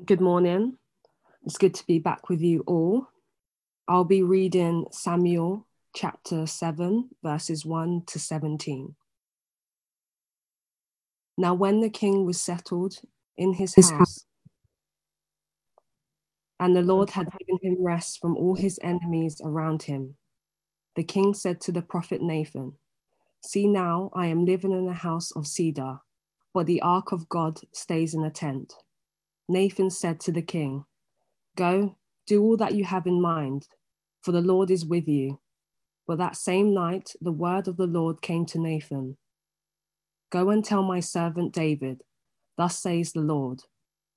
Good morning. It's good to be back with you all. I'll be reading Samuel chapter 7, verses 1 to 17. Now, when the king was settled in his house, and the Lord had given him rest from all his enemies around him, the king said to the prophet Nathan, See now, I am living in a house of cedar, but the ark of God stays in a tent. Nathan said to the king, Go, do all that you have in mind, for the Lord is with you. But that same night, the word of the Lord came to Nathan Go and tell my servant David, Thus says the Lord,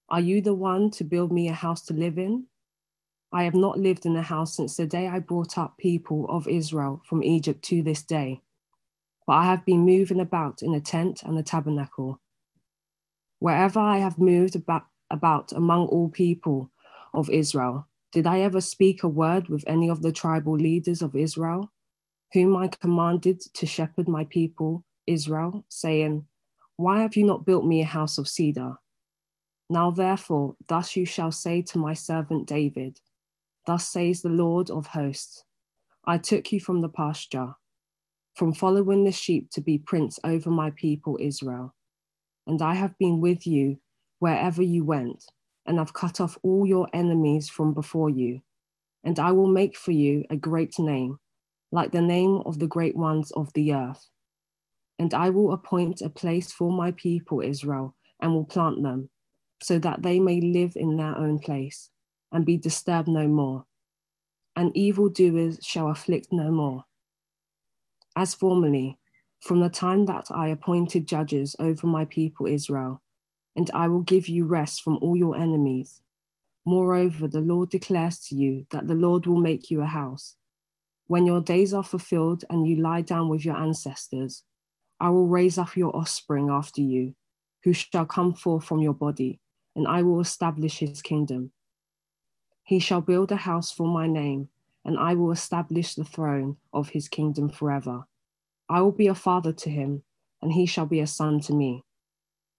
Are you the one to build me a house to live in? I have not lived in a house since the day I brought up people of Israel from Egypt to this day, but I have been moving about in a tent and a tabernacle. Wherever I have moved about, about among all people of Israel, did I ever speak a word with any of the tribal leaders of Israel, whom I commanded to shepherd my people Israel, saying, Why have you not built me a house of cedar? Now therefore, thus you shall say to my servant David, Thus says the Lord of hosts I took you from the pasture, from following the sheep to be prince over my people Israel. And I have been with you wherever you went, and I've cut off all your enemies from before you. And I will make for you a great name, like the name of the great ones of the earth. And I will appoint a place for my people Israel, and will plant them, so that they may live in their own place and be disturbed no more, and evildoers shall afflict no more. As formerly, from the time that I appointed judges over my people Israel, and I will give you rest from all your enemies. Moreover, the Lord declares to you that the Lord will make you a house. When your days are fulfilled and you lie down with your ancestors, I will raise up your offspring after you, who shall come forth from your body, and I will establish his kingdom. He shall build a house for my name, and I will establish the throne of his kingdom forever. I will be a father to him, and he shall be a son to me.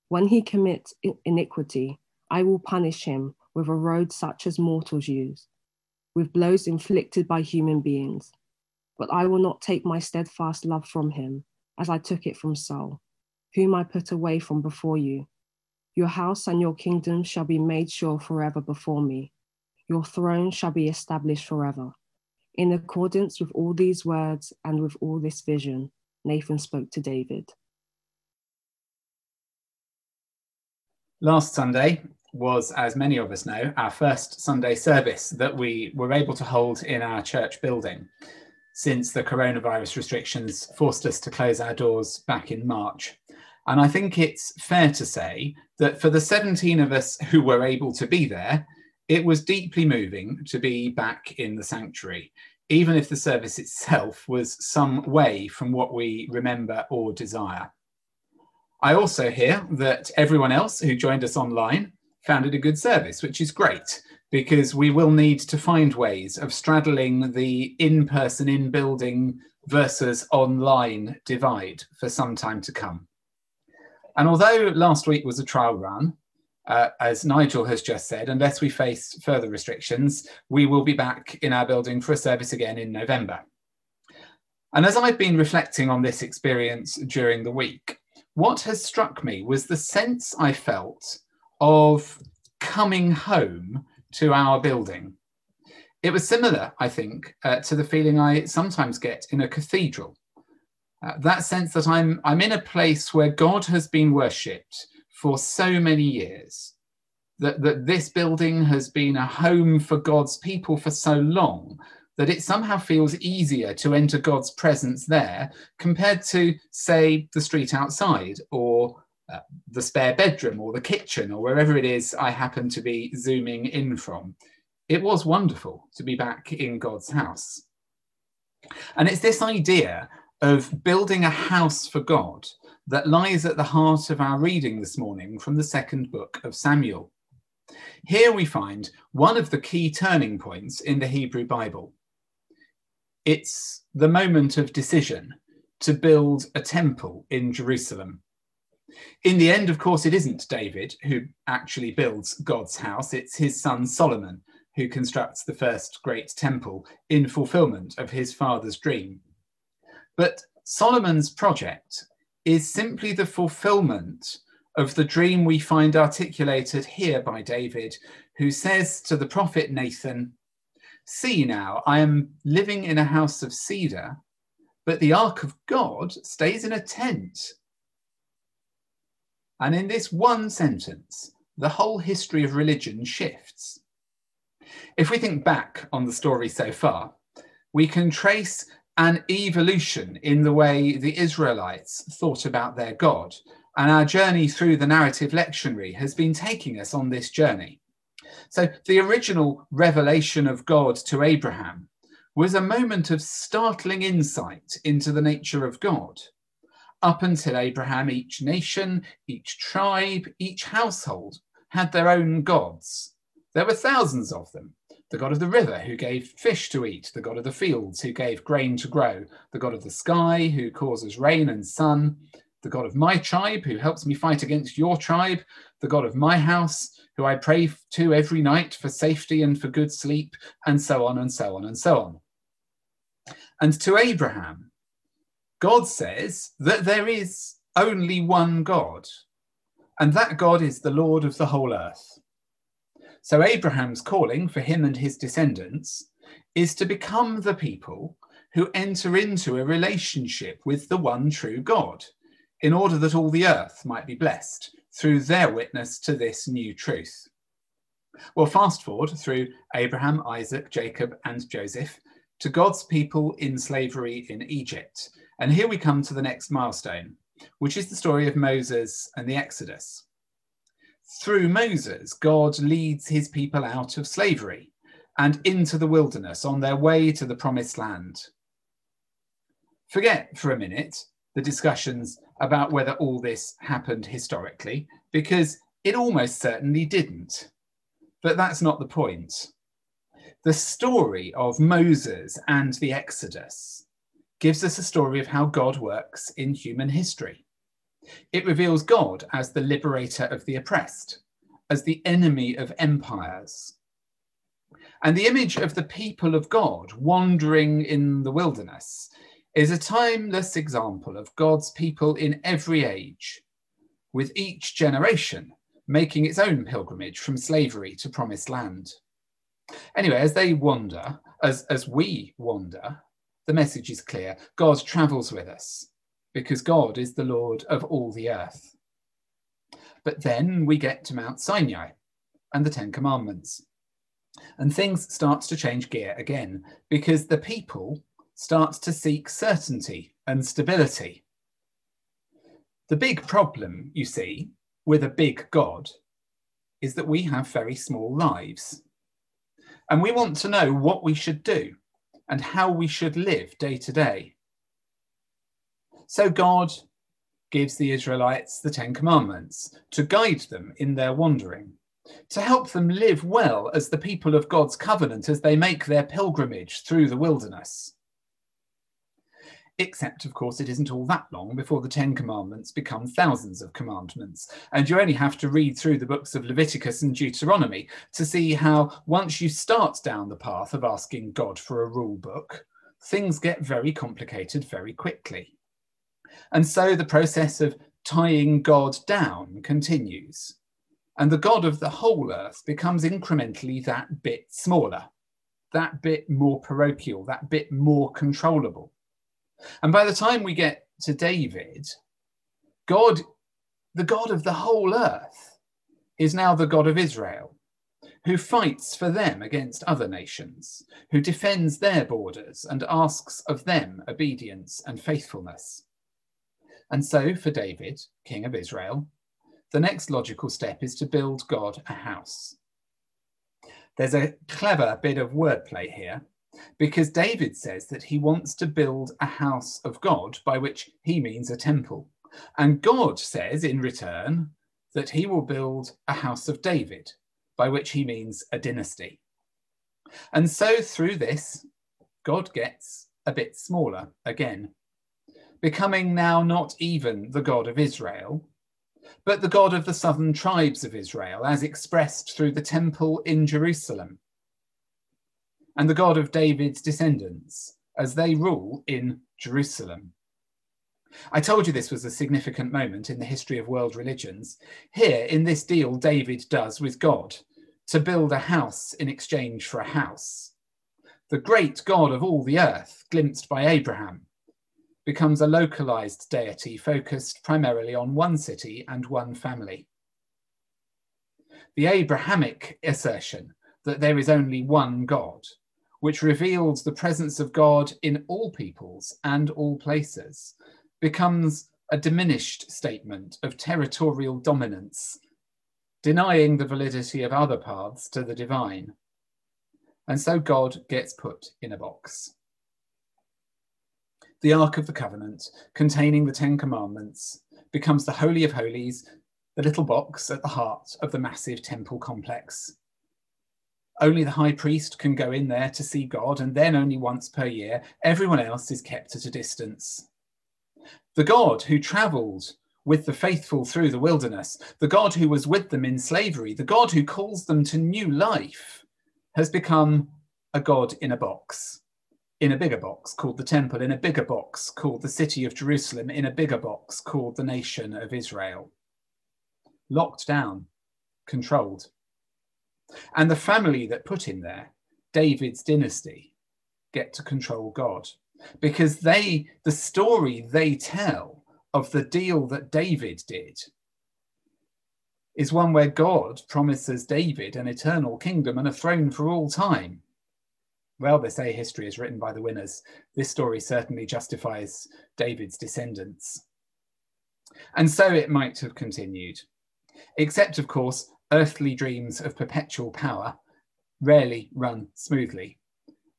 When he commits iniquity, I will punish him with a rod such as mortals use, with blows inflicted by human beings. But I will not take my steadfast love from him, as I took it from Saul, whom I put away from before you. Your house and your kingdom shall be made sure forever before me your throne shall be established forever. In accordance with all these words and with all this vision, Nathan spoke to David. Last Sunday was, as many of us know, our first Sunday service that we were able to hold in our church building since the coronavirus restrictions forced us to close our doors back in March. And I think it's fair to say that for the 17 of us who were able to be there, it was deeply moving to be back in the sanctuary, even if the service itself was some way from what we remember or desire. I also hear that everyone else who joined us online found it a good service, which is great because we will need to find ways of straddling the in person, in building versus online divide for some time to come. And although last week was a trial run, uh, as Nigel has just said, unless we face further restrictions, we will be back in our building for a service again in November. And as I've been reflecting on this experience during the week, what has struck me was the sense I felt of coming home to our building. It was similar, I think, uh, to the feeling I sometimes get in a cathedral. Uh, that sense that I'm, I'm in a place where God has been worshipped, for so many years. That, that this building has been a home for God's people for so long that it somehow feels easier to enter God's presence there compared to, say, the street outside or uh, the spare bedroom or the kitchen or wherever it is I happen to be zooming in from. It was wonderful to be back in God's house. And it's this idea of building a house for God that lies at the heart of our reading this morning from the second book of Samuel. Here we find one of the key turning points in the Hebrew Bible. It's the moment of decision to build a temple in Jerusalem. In the end, of course, it isn't David who actually builds God's house, it's his son Solomon who constructs the first great temple in fulfillment of his father's dream. But Solomon's project is simply the fulfillment of the dream we find articulated here by David, who says to the prophet Nathan, See now, I am living in a house of cedar, but the ark of God stays in a tent. And in this one sentence, the whole history of religion shifts. If we think back on the story so far, we can trace an evolution in the way the Israelites thought about their God. And our journey through the narrative lectionary has been taking us on this journey. So, the original revelation of God to Abraham was a moment of startling insight into the nature of God. Up until Abraham, each nation, each tribe, each household had their own gods. There were thousands of them, the god of the river who gave fish to eat, the god of the fields who gave grain to grow, the god of the sky who causes rain and sun, the god of my tribe who helps me fight against your tribe, the god of my house who I pray to every night for safety and for good sleep, and so on and so on and so on. And to Abraham, God says that there is only one God, and that God is the Lord of the whole earth. So Abraham's calling for him and his descendants is to become the people who enter into a relationship with the one true God, in order that all the earth might be blessed through their witness to this new truth. Well, fast forward through Abraham, Isaac, Jacob, and Joseph to God's people in slavery in Egypt. And here we come to the next milestone, which is the story of Moses and the Exodus through Moses, God leads his people out of slavery and into the wilderness on their way to the promised land. Forget for a minute the discussions about whether all this happened historically, because it almost certainly didn't. But that's not the point. The story of Moses and the Exodus gives us a story of how God works in human history. It reveals God as the liberator of the oppressed, as the enemy of empires. And the image of the people of God wandering in the wilderness is a timeless example of God's people in every age, with each generation making its own pilgrimage from slavery to promised land. Anyway, as they wander, as, as we wander, the message is clear God travels with us because God is the Lord of all the earth. But then we get to Mount Sinai and the Ten Commandments. And things start to change gear again because the people start to seek certainty and stability. The big problem, you see, with a big God is that we have very small lives. And we want to know what we should do and how we should live day to day. So God gives the Israelites the Ten Commandments to guide them in their wandering, to help them live well as the people of God's covenant as they make their pilgrimage through the wilderness. Except, of course, it isn't all that long before the Ten Commandments become thousands of commandments. And you only have to read through the books of Leviticus and Deuteronomy to see how, once you start down the path of asking God for a rule book, things get very complicated very quickly. And so the process of tying God down continues. And the God of the whole earth becomes incrementally that bit smaller, that bit more parochial, that bit more controllable. And by the time we get to David, God, the God of the whole earth, is now the God of Israel, who fights for them against other nations, who defends their borders and asks of them obedience and faithfulness. And so, for David, king of Israel, the next logical step is to build God a house. There's a clever bit of wordplay here because David says that he wants to build a house of God, by which he means a temple. And God says in return that he will build a house of David, by which he means a dynasty. And so through this, God gets a bit smaller again becoming now not even the God of Israel, but the God of the southern tribes of Israel, as expressed through the temple in Jerusalem, and the God of David's descendants, as they rule in Jerusalem. I told you this was a significant moment in the history of world religions. Here, in this deal David does with God, to build a house in exchange for a house. The great God of all the earth, glimpsed by Abraham, becomes a localized deity focused primarily on one city and one family. The Abrahamic assertion that there is only one God, which reveals the presence of God in all peoples and all places, becomes a diminished statement of territorial dominance, denying the validity of other paths to the divine. And so God gets put in a box the Ark of the Covenant, containing the Ten Commandments, becomes the Holy of Holies, the little box at the heart of the massive temple complex. Only the high priest can go in there to see God, and then only once per year. Everyone else is kept at a distance. The God who travelled with the faithful through the wilderness, the God who was with them in slavery, the God who calls them to new life, has become a God in a box in a bigger box called the temple, in a bigger box called the city of Jerusalem, in a bigger box called the nation of Israel. Locked down, controlled. And the family that put him there, David's dynasty, get to control God because they, the story they tell of the deal that David did is one where God promises David an eternal kingdom and a throne for all time well, they say history is written by the winners. This story certainly justifies David's descendants. And so it might have continued. Except, of course, earthly dreams of perpetual power rarely run smoothly.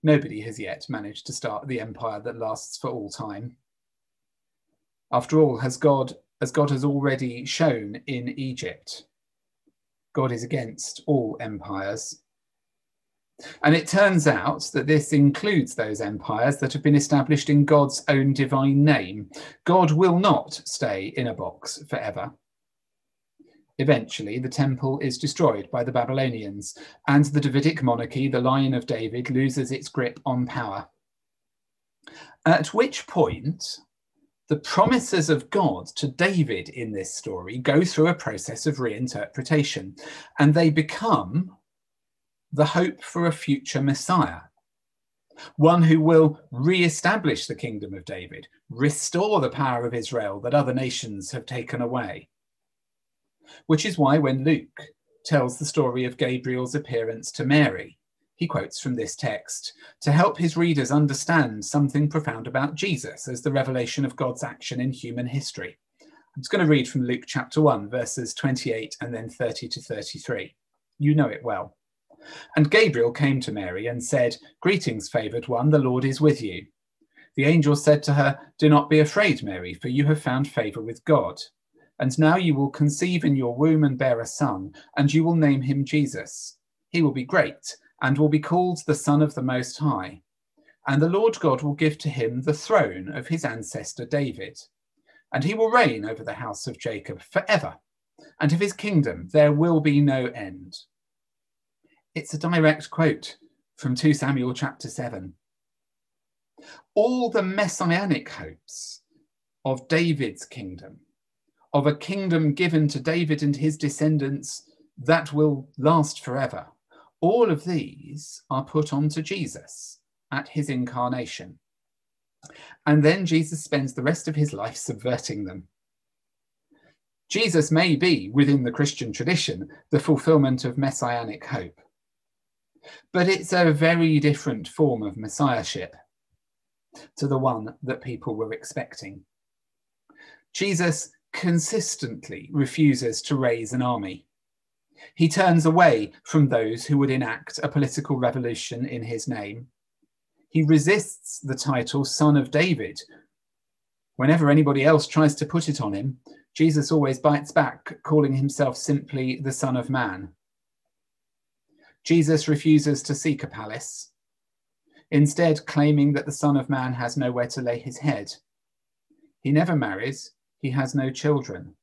Nobody has yet managed to start the empire that lasts for all time. After all, has God, as God has already shown in Egypt, God is against all empires and it turns out that this includes those empires that have been established in God's own divine name. God will not stay in a box forever. Eventually, the temple is destroyed by the Babylonians, and the Davidic monarchy, the Lion of David, loses its grip on power. At which point, the promises of God to David in this story go through a process of reinterpretation, and they become the hope for a future Messiah, one who will re establish the kingdom of David, restore the power of Israel that other nations have taken away. Which is why, when Luke tells the story of Gabriel's appearance to Mary, he quotes from this text to help his readers understand something profound about Jesus as the revelation of God's action in human history. I'm just going to read from Luke chapter 1, verses 28 and then 30 to 33. You know it well. And Gabriel came to Mary and said, Greetings, favored one, the Lord is with you. The angel said to her, Do not be afraid, Mary, for you have found favor with God. And now you will conceive in your womb and bear a son, and you will name him Jesus. He will be great, and will be called the Son of the Most High. And the Lord God will give to him the throne of his ancestor David. And he will reign over the house of Jacob forever, and of his kingdom there will be no end. It's a direct quote from 2 Samuel chapter 7. All the messianic hopes of David's kingdom, of a kingdom given to David and his descendants that will last forever, all of these are put onto Jesus at his incarnation. And then Jesus spends the rest of his life subverting them. Jesus may be, within the Christian tradition, the fulfillment of messianic hope. But it's a very different form of messiahship to the one that people were expecting. Jesus consistently refuses to raise an army. He turns away from those who would enact a political revolution in his name. He resists the title Son of David. Whenever anybody else tries to put it on him, Jesus always bites back, calling himself simply the Son of Man. Jesus refuses to seek a palace, instead, claiming that the Son of Man has nowhere to lay his head. He never marries, he has no children.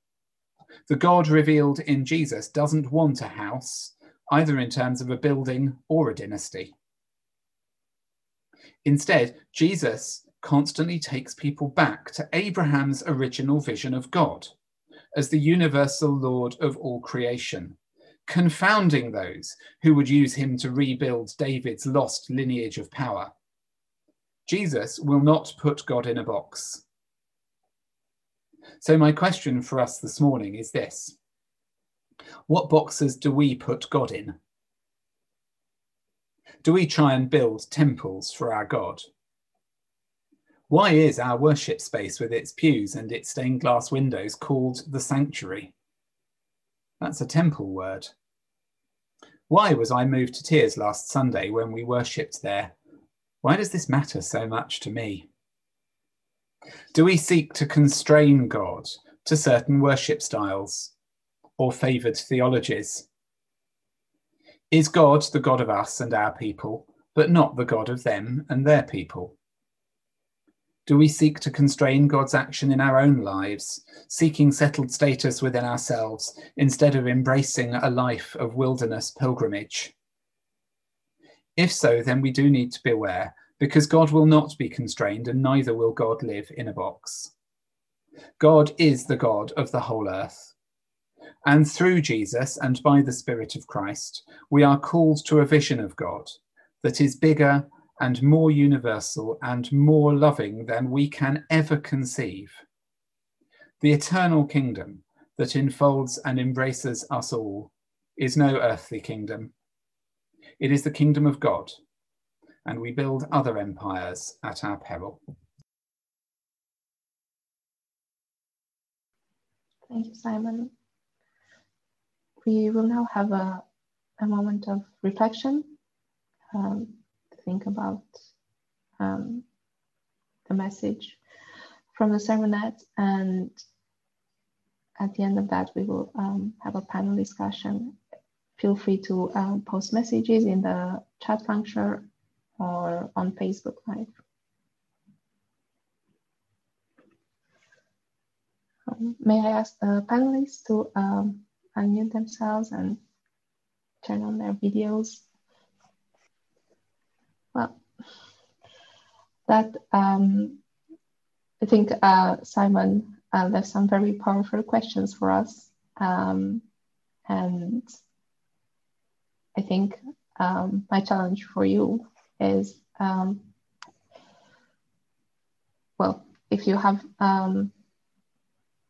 The God revealed in Jesus doesn't want a house, either in terms of a building or a dynasty. Instead, Jesus constantly takes people back to Abraham's original vision of God as the universal Lord of all creation, confounding those who would use him to rebuild David's lost lineage of power. Jesus will not put God in a box. So, my question for us this morning is this What boxes do we put God in? Do we try and build temples for our God? Why is our worship space with its pews and its stained glass windows called the sanctuary? That's a temple word. Why was I moved to tears last Sunday when we worshipped there? Why does this matter so much to me? Do we seek to constrain God to certain worship styles or favoured theologies? Is God the God of us and our people, but not the God of them and their people? Do we seek to constrain God's action in our own lives, seeking settled status within ourselves instead of embracing a life of wilderness pilgrimage? If so, then we do need to be aware because God will not be constrained and neither will God live in a box. God is the God of the whole earth. And through Jesus and by the Spirit of Christ, we are called to a vision of God that is bigger and more universal and more loving than we can ever conceive. The eternal kingdom that enfolds and embraces us all is no earthly kingdom. It is the kingdom of God, and we build other empires at our peril. Thank you, Simon. We will now have a, a moment of reflection. Um, think about um, the message from the sermonette. And at the end of that, we will um, have a panel discussion. Feel free to um, post messages in the chat function or on Facebook Live. Um, may I ask the panelists to um, unmute themselves and turn on their videos? Well, that um, I think uh, Simon uh, left some very powerful questions for us, um, and I think um, my challenge for you is um, well, if you have um,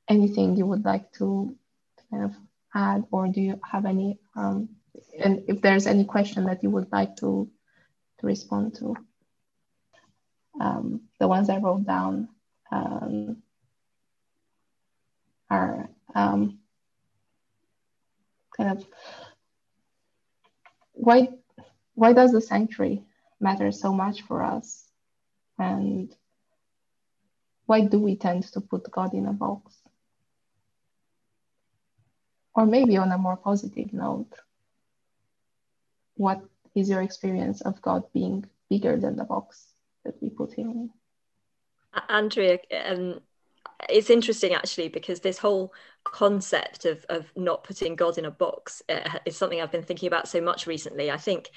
anything you would like to kind of add, or do you have any, um, and if there's any question that you would like to to respond to. Um, the ones I wrote down um, are um, kind of why why does the sanctuary matter so much for us and why do we tend to put god in a box or maybe on a more positive note what is your experience of God being bigger than the box that we put him in? Andrea, um, it's interesting actually because this whole concept of of not putting God in a box uh, is something I've been thinking about so much recently. I think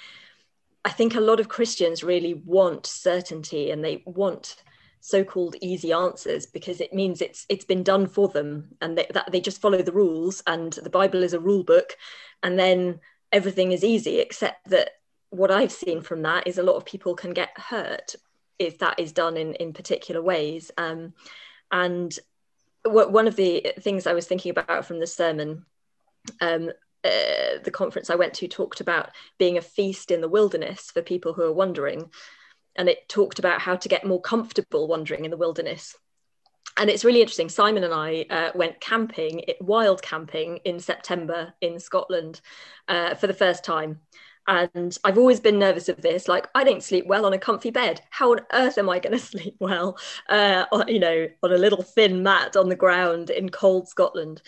I think a lot of Christians really want certainty and they want so-called easy answers because it means it's it's been done for them and they, that they just follow the rules and the Bible is a rule book and then everything is easy except that what I've seen from that is a lot of people can get hurt if that is done in in particular ways. Um, and w- one of the things I was thinking about from the sermon, um, uh, the conference I went to talked about being a feast in the wilderness for people who are wandering, and it talked about how to get more comfortable wandering in the wilderness. And it's really interesting. Simon and I uh, went camping, wild camping in September in Scotland uh, for the first time and I've always been nervous of this. Like, I don't sleep well on a comfy bed. How on earth am I going to sleep well, uh, on, you know, on a little thin mat on the ground in cold Scotland?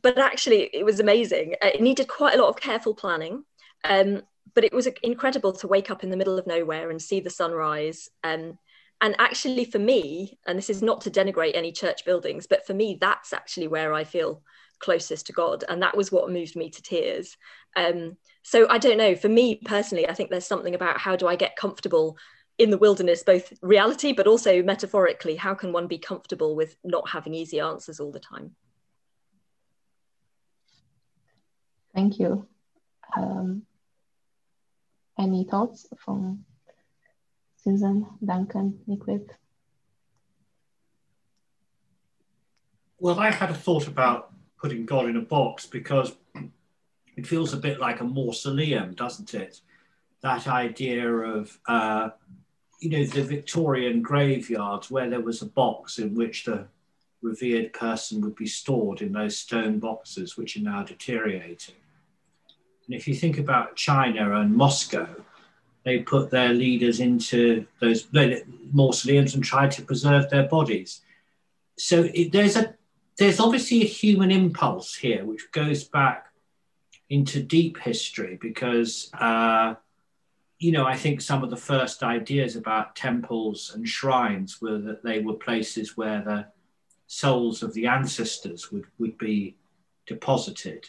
But actually, it was amazing. Uh, it needed quite a lot of careful planning. Um, but it was incredible to wake up in the middle of nowhere and see the sunrise. Um, and actually, for me, and this is not to denigrate any church buildings, but for me, that's actually where I feel closest to God. And that was what moved me to tears. Um, so I don't know, for me personally, I think there's something about how do I get comfortable in the wilderness, both reality, but also metaphorically, how can one be comfortable with not having easy answers all the time? Thank you. Um, any thoughts from Susan, Duncan, Nick? Well, I had a thought about putting God in a box because it feels a bit like a mausoleum, doesn't it? That idea of, uh, you know, the Victorian graveyards where there was a box in which the revered person would be stored in those stone boxes, which are now deteriorating. And if you think about China and Moscow, they put their leaders into those mausoleums and tried to preserve their bodies. So it, there's a there's obviously a human impulse here, which goes back into deep history because, uh, you know, I think some of the first ideas about temples and shrines were that they were places where the souls of the ancestors would, would be deposited.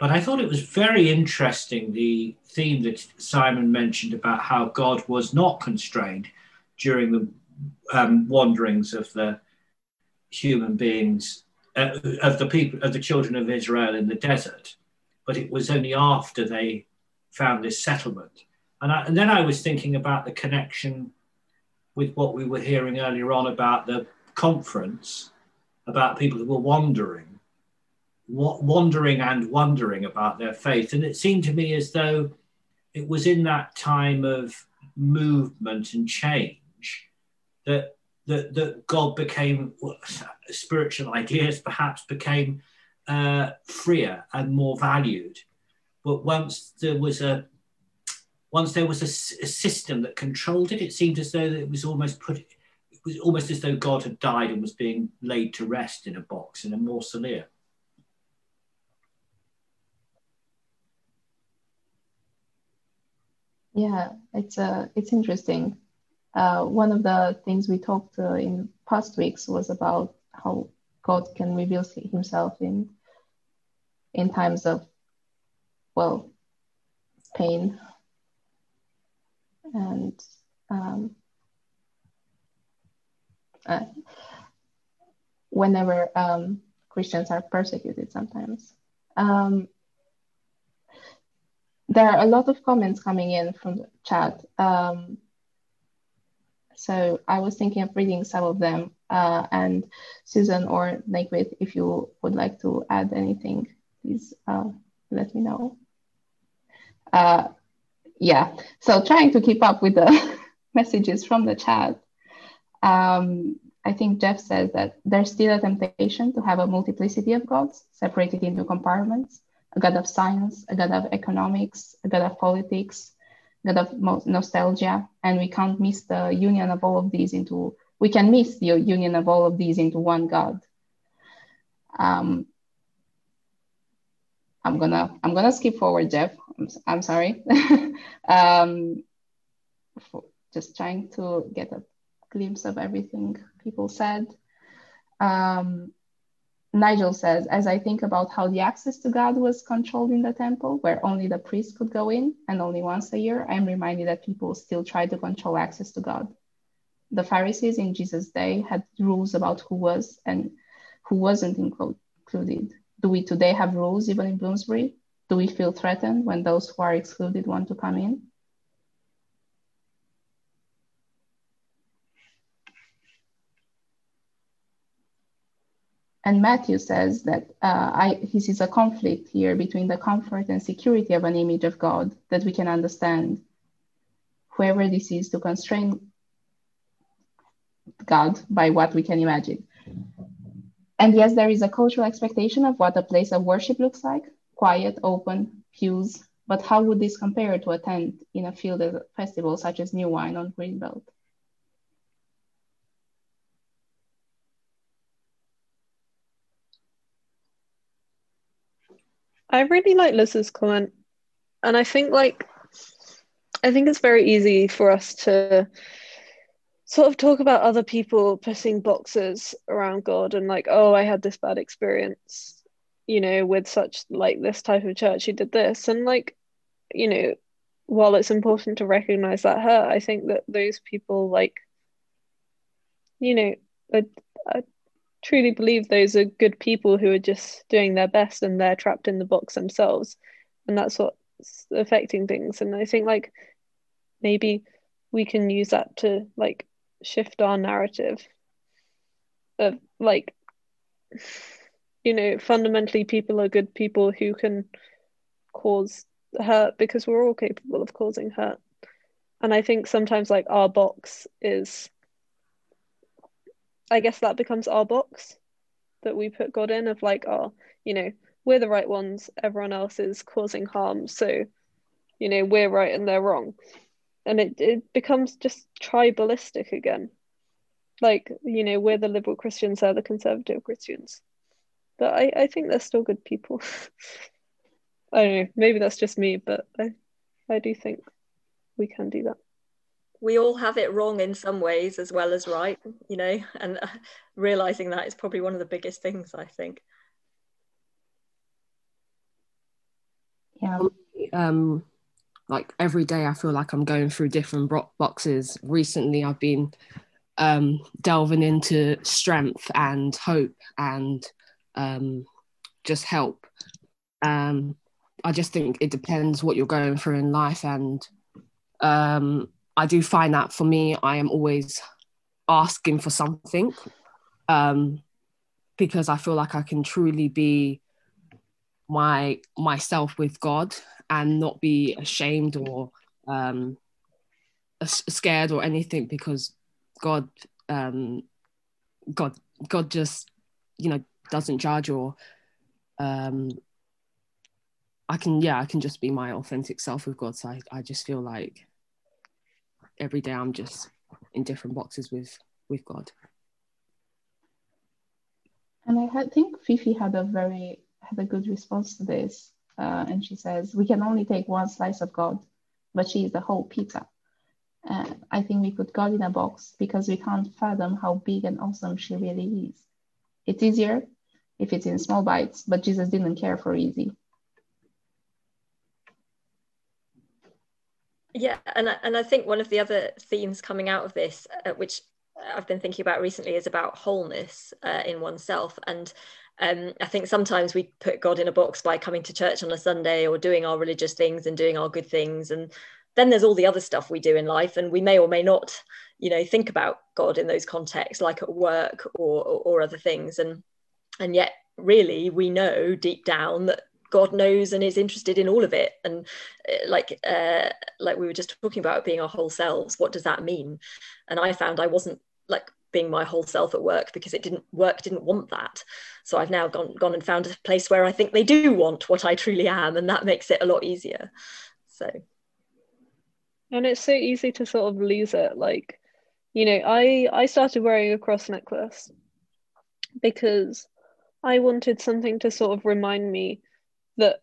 But I thought it was very interesting the theme that Simon mentioned about how God was not constrained during the um, wanderings of the human beings, uh, of the people, of the children of Israel in the desert. But it was only after they found this settlement. And, I, and then I was thinking about the connection with what we were hearing earlier on about the conference, about people who were wandering, wandering and wondering about their faith. And it seemed to me as though it was in that time of movement and change that that, that God became, spiritual ideas perhaps became uh, freer and more valued. But once there was a once there was a, a, system that controlled it, it seemed as though it was almost put it was almost as though God had died and was being laid to rest in a box in a mausoleum. Yeah, it's uh, it's interesting uh, one of the things we talked uh, in past weeks was about how God can reveal himself in in times of well pain and um, uh, whenever um, Christians are persecuted sometimes. Um, there are a lot of comments coming in from the chat. Um, so I was thinking of reading some of them. Uh, and Susan or Naquith, if you would like to add anything, please uh, let me know. Uh, yeah, so trying to keep up with the messages from the chat. Um, I think Jeff says that there's still a temptation to have a multiplicity of gods separated into compartments a god of science, a god of economics, a god of politics, a God of nostalgia, and we can't miss the union of all of these into, we can miss the union of all of these into one God. Um, I'm gonna, I'm gonna skip forward, Jeff. I'm, I'm sorry. um, just trying to get a glimpse of everything people said. Um, Nigel says, as I think about how the access to God was controlled in the temple, where only the priest could go in and only once a year, I'm reminded that people still try to control access to God. The Pharisees in Jesus' day had rules about who was and who wasn't included. Do we today have rules even in Bloomsbury? Do we feel threatened when those who are excluded want to come in? And Matthew says that uh, I, he sees a conflict here between the comfort and security of an image of God that we can understand. Whoever this is to constrain God by what we can imagine. And yes, there is a cultural expectation of what a place of worship looks like quiet, open, pews. But how would this compare to a tent in a field festival such as New Wine on Greenbelt? I really like Liz's comment. And I think like I think it's very easy for us to sort of talk about other people putting boxes around God and like, oh, I had this bad experience. you know, with such like this type of church, he did this. And like, you know, while it's important to recognize that hurt, I think that those people, like, you know, I, I truly believe those are good people who are just doing their best and they're trapped in the box themselves. And that's what's affecting things. And I think, like, maybe we can use that to, like, shift our narrative of, like, you know, fundamentally, people are good people who can cause hurt because we're all capable of causing hurt. And I think sometimes, like, our box is, I guess that becomes our box that we put God in, of like, oh, you know, we're the right ones, everyone else is causing harm. So, you know, we're right and they're wrong. And it, it becomes just tribalistic again. Like, you know, we're the liberal Christians, they're the conservative Christians but I, I think they're still good people. I don't know, maybe that's just me, but I, I do think we can do that. We all have it wrong in some ways as well as right, you know, and uh, realizing that is probably one of the biggest things, I think. Yeah. Um, like every day, I feel like I'm going through different boxes. Recently, I've been um, delving into strength and hope and um, just help. Um, I just think it depends what you're going through in life. And um, I do find that for me, I am always asking for something um, because I feel like I can truly be my myself with God and not be ashamed or um, scared or anything because God, um, God, God just, you know, doesn't judge or um I can yeah I can just be my authentic self with God. So I, I just feel like every day I'm just in different boxes with with God and I think Fifi had a very had a good response to this uh, and she says we can only take one slice of God but she is the whole pizza uh, I think we put God in a box because we can't fathom how big and awesome she really is. It's easier if it's in small bites, but Jesus didn't care for easy. Yeah, and I, and I think one of the other themes coming out of this, uh, which I've been thinking about recently, is about wholeness uh, in oneself. And um, I think sometimes we put God in a box by coming to church on a Sunday or doing our religious things and doing our good things, and then there's all the other stuff we do in life, and we may or may not, you know, think about God in those contexts, like at work or or, or other things. And and yet really we know deep down that God knows and is interested in all of it. And uh, like uh, like we were just talking about being our whole selves, what does that mean? And I found I wasn't like being my whole self at work because it didn't work didn't want that. So I've now gone gone and found a place where I think they do want what I truly am, and that makes it a lot easier. So and it's so easy to sort of lose it. Like, you know, I I started wearing a cross necklace because I wanted something to sort of remind me that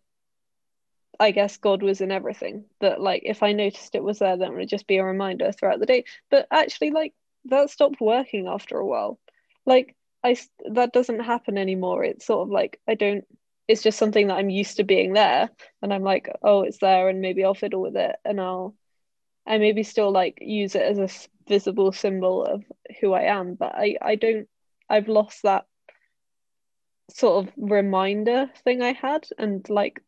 I guess God was in everything. That like if I noticed it was there, then it would just be a reminder throughout the day. But actually, like that stopped working after a while. Like I that doesn't happen anymore. It's sort of like I don't. It's just something that I'm used to being there, and I'm like, oh, it's there, and maybe I'll fiddle with it, and I'll, I maybe still like use it as a visible symbol of who I am. But I I don't. I've lost that sort of reminder thing I had, and like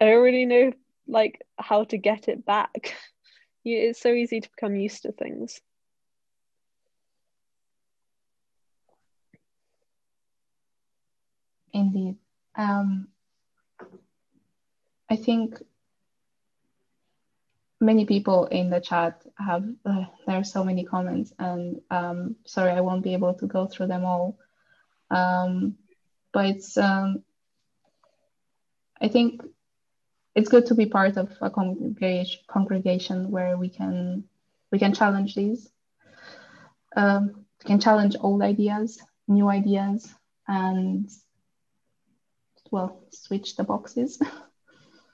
I really know like how to get it back. it's so easy to become used to things. Indeed. Um, I think many people in the chat have, uh, there are so many comments, and um, sorry, I won't be able to go through them all. Um, but it's um, I think it's good to be part of a congregation congregation where we can we can challenge these um, we can challenge old ideas new ideas and well switch the boxes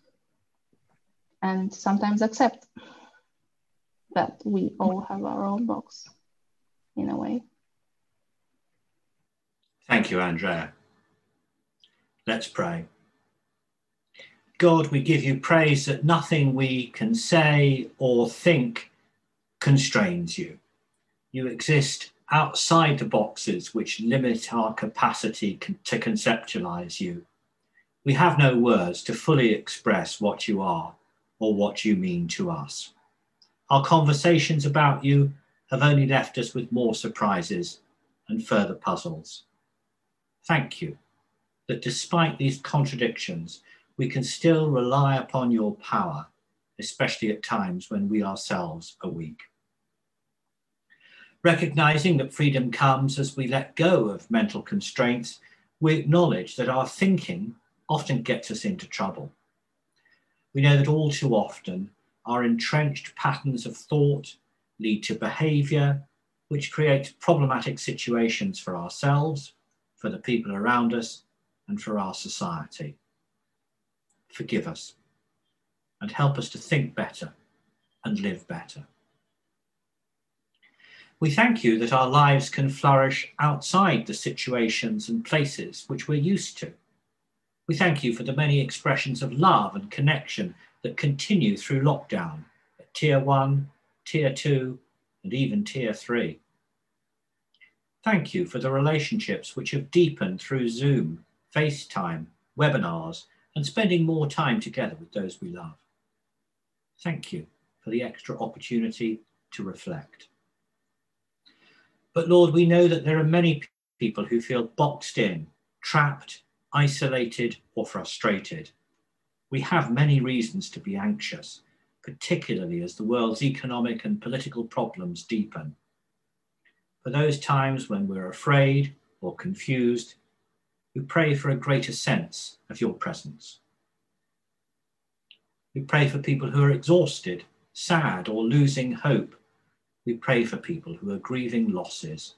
and sometimes accept that we all have our own box in a way. Thank you andrea Let's pray. God, we give you praise that nothing we can say or think constrains you. You exist outside the boxes which limit our capacity to conceptualize you. We have no words to fully express what you are or what you mean to us. Our conversations about you have only left us with more surprises and further puzzles. Thank you that despite these contradictions, we can still rely upon your power, especially at times when we ourselves are weak. Recognizing that freedom comes as we let go of mental constraints, we acknowledge that our thinking often gets us into trouble. We know that all too often our entrenched patterns of thought lead to behavior which creates problematic situations for ourselves, for the people around us, and for our society. Forgive us and help us to think better and live better. We thank you that our lives can flourish outside the situations and places which we're used to. We thank you for the many expressions of love and connection that continue through lockdown at tier one, tier two, and even tier three. Thank you for the relationships which have deepened through Zoom, FaceTime, webinars, and spending more time together with those we love. Thank you for the extra opportunity to reflect. But Lord, we know that there are many people who feel boxed in, trapped, isolated, or frustrated. We have many reasons to be anxious, particularly as the world's economic and political problems deepen. For those times when we're afraid or confused, we pray for a greater sense of your presence. We pray for people who are exhausted, sad, or losing hope. We pray for people who are grieving losses.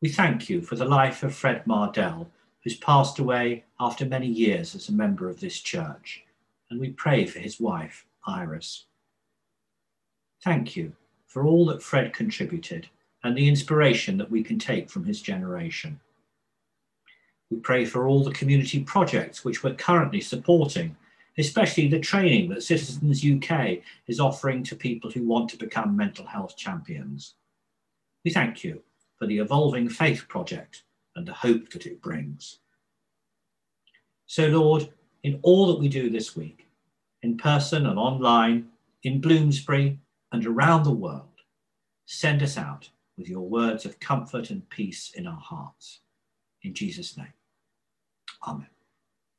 We thank you for the life of Fred Mardell, who's passed away after many years as a member of this church, and we pray for his wife, Iris. Thank you for all that Fred contributed and the inspiration that we can take from his generation. We pray for all the community projects which we're currently supporting, especially the training that Citizens UK is offering to people who want to become mental health champions. We thank you for the Evolving Faith project and the hope that it brings. So, Lord, in all that we do this week, in person and online, in Bloomsbury and around the world, send us out with your words of comfort and peace in our hearts. In Jesus' name. Amen.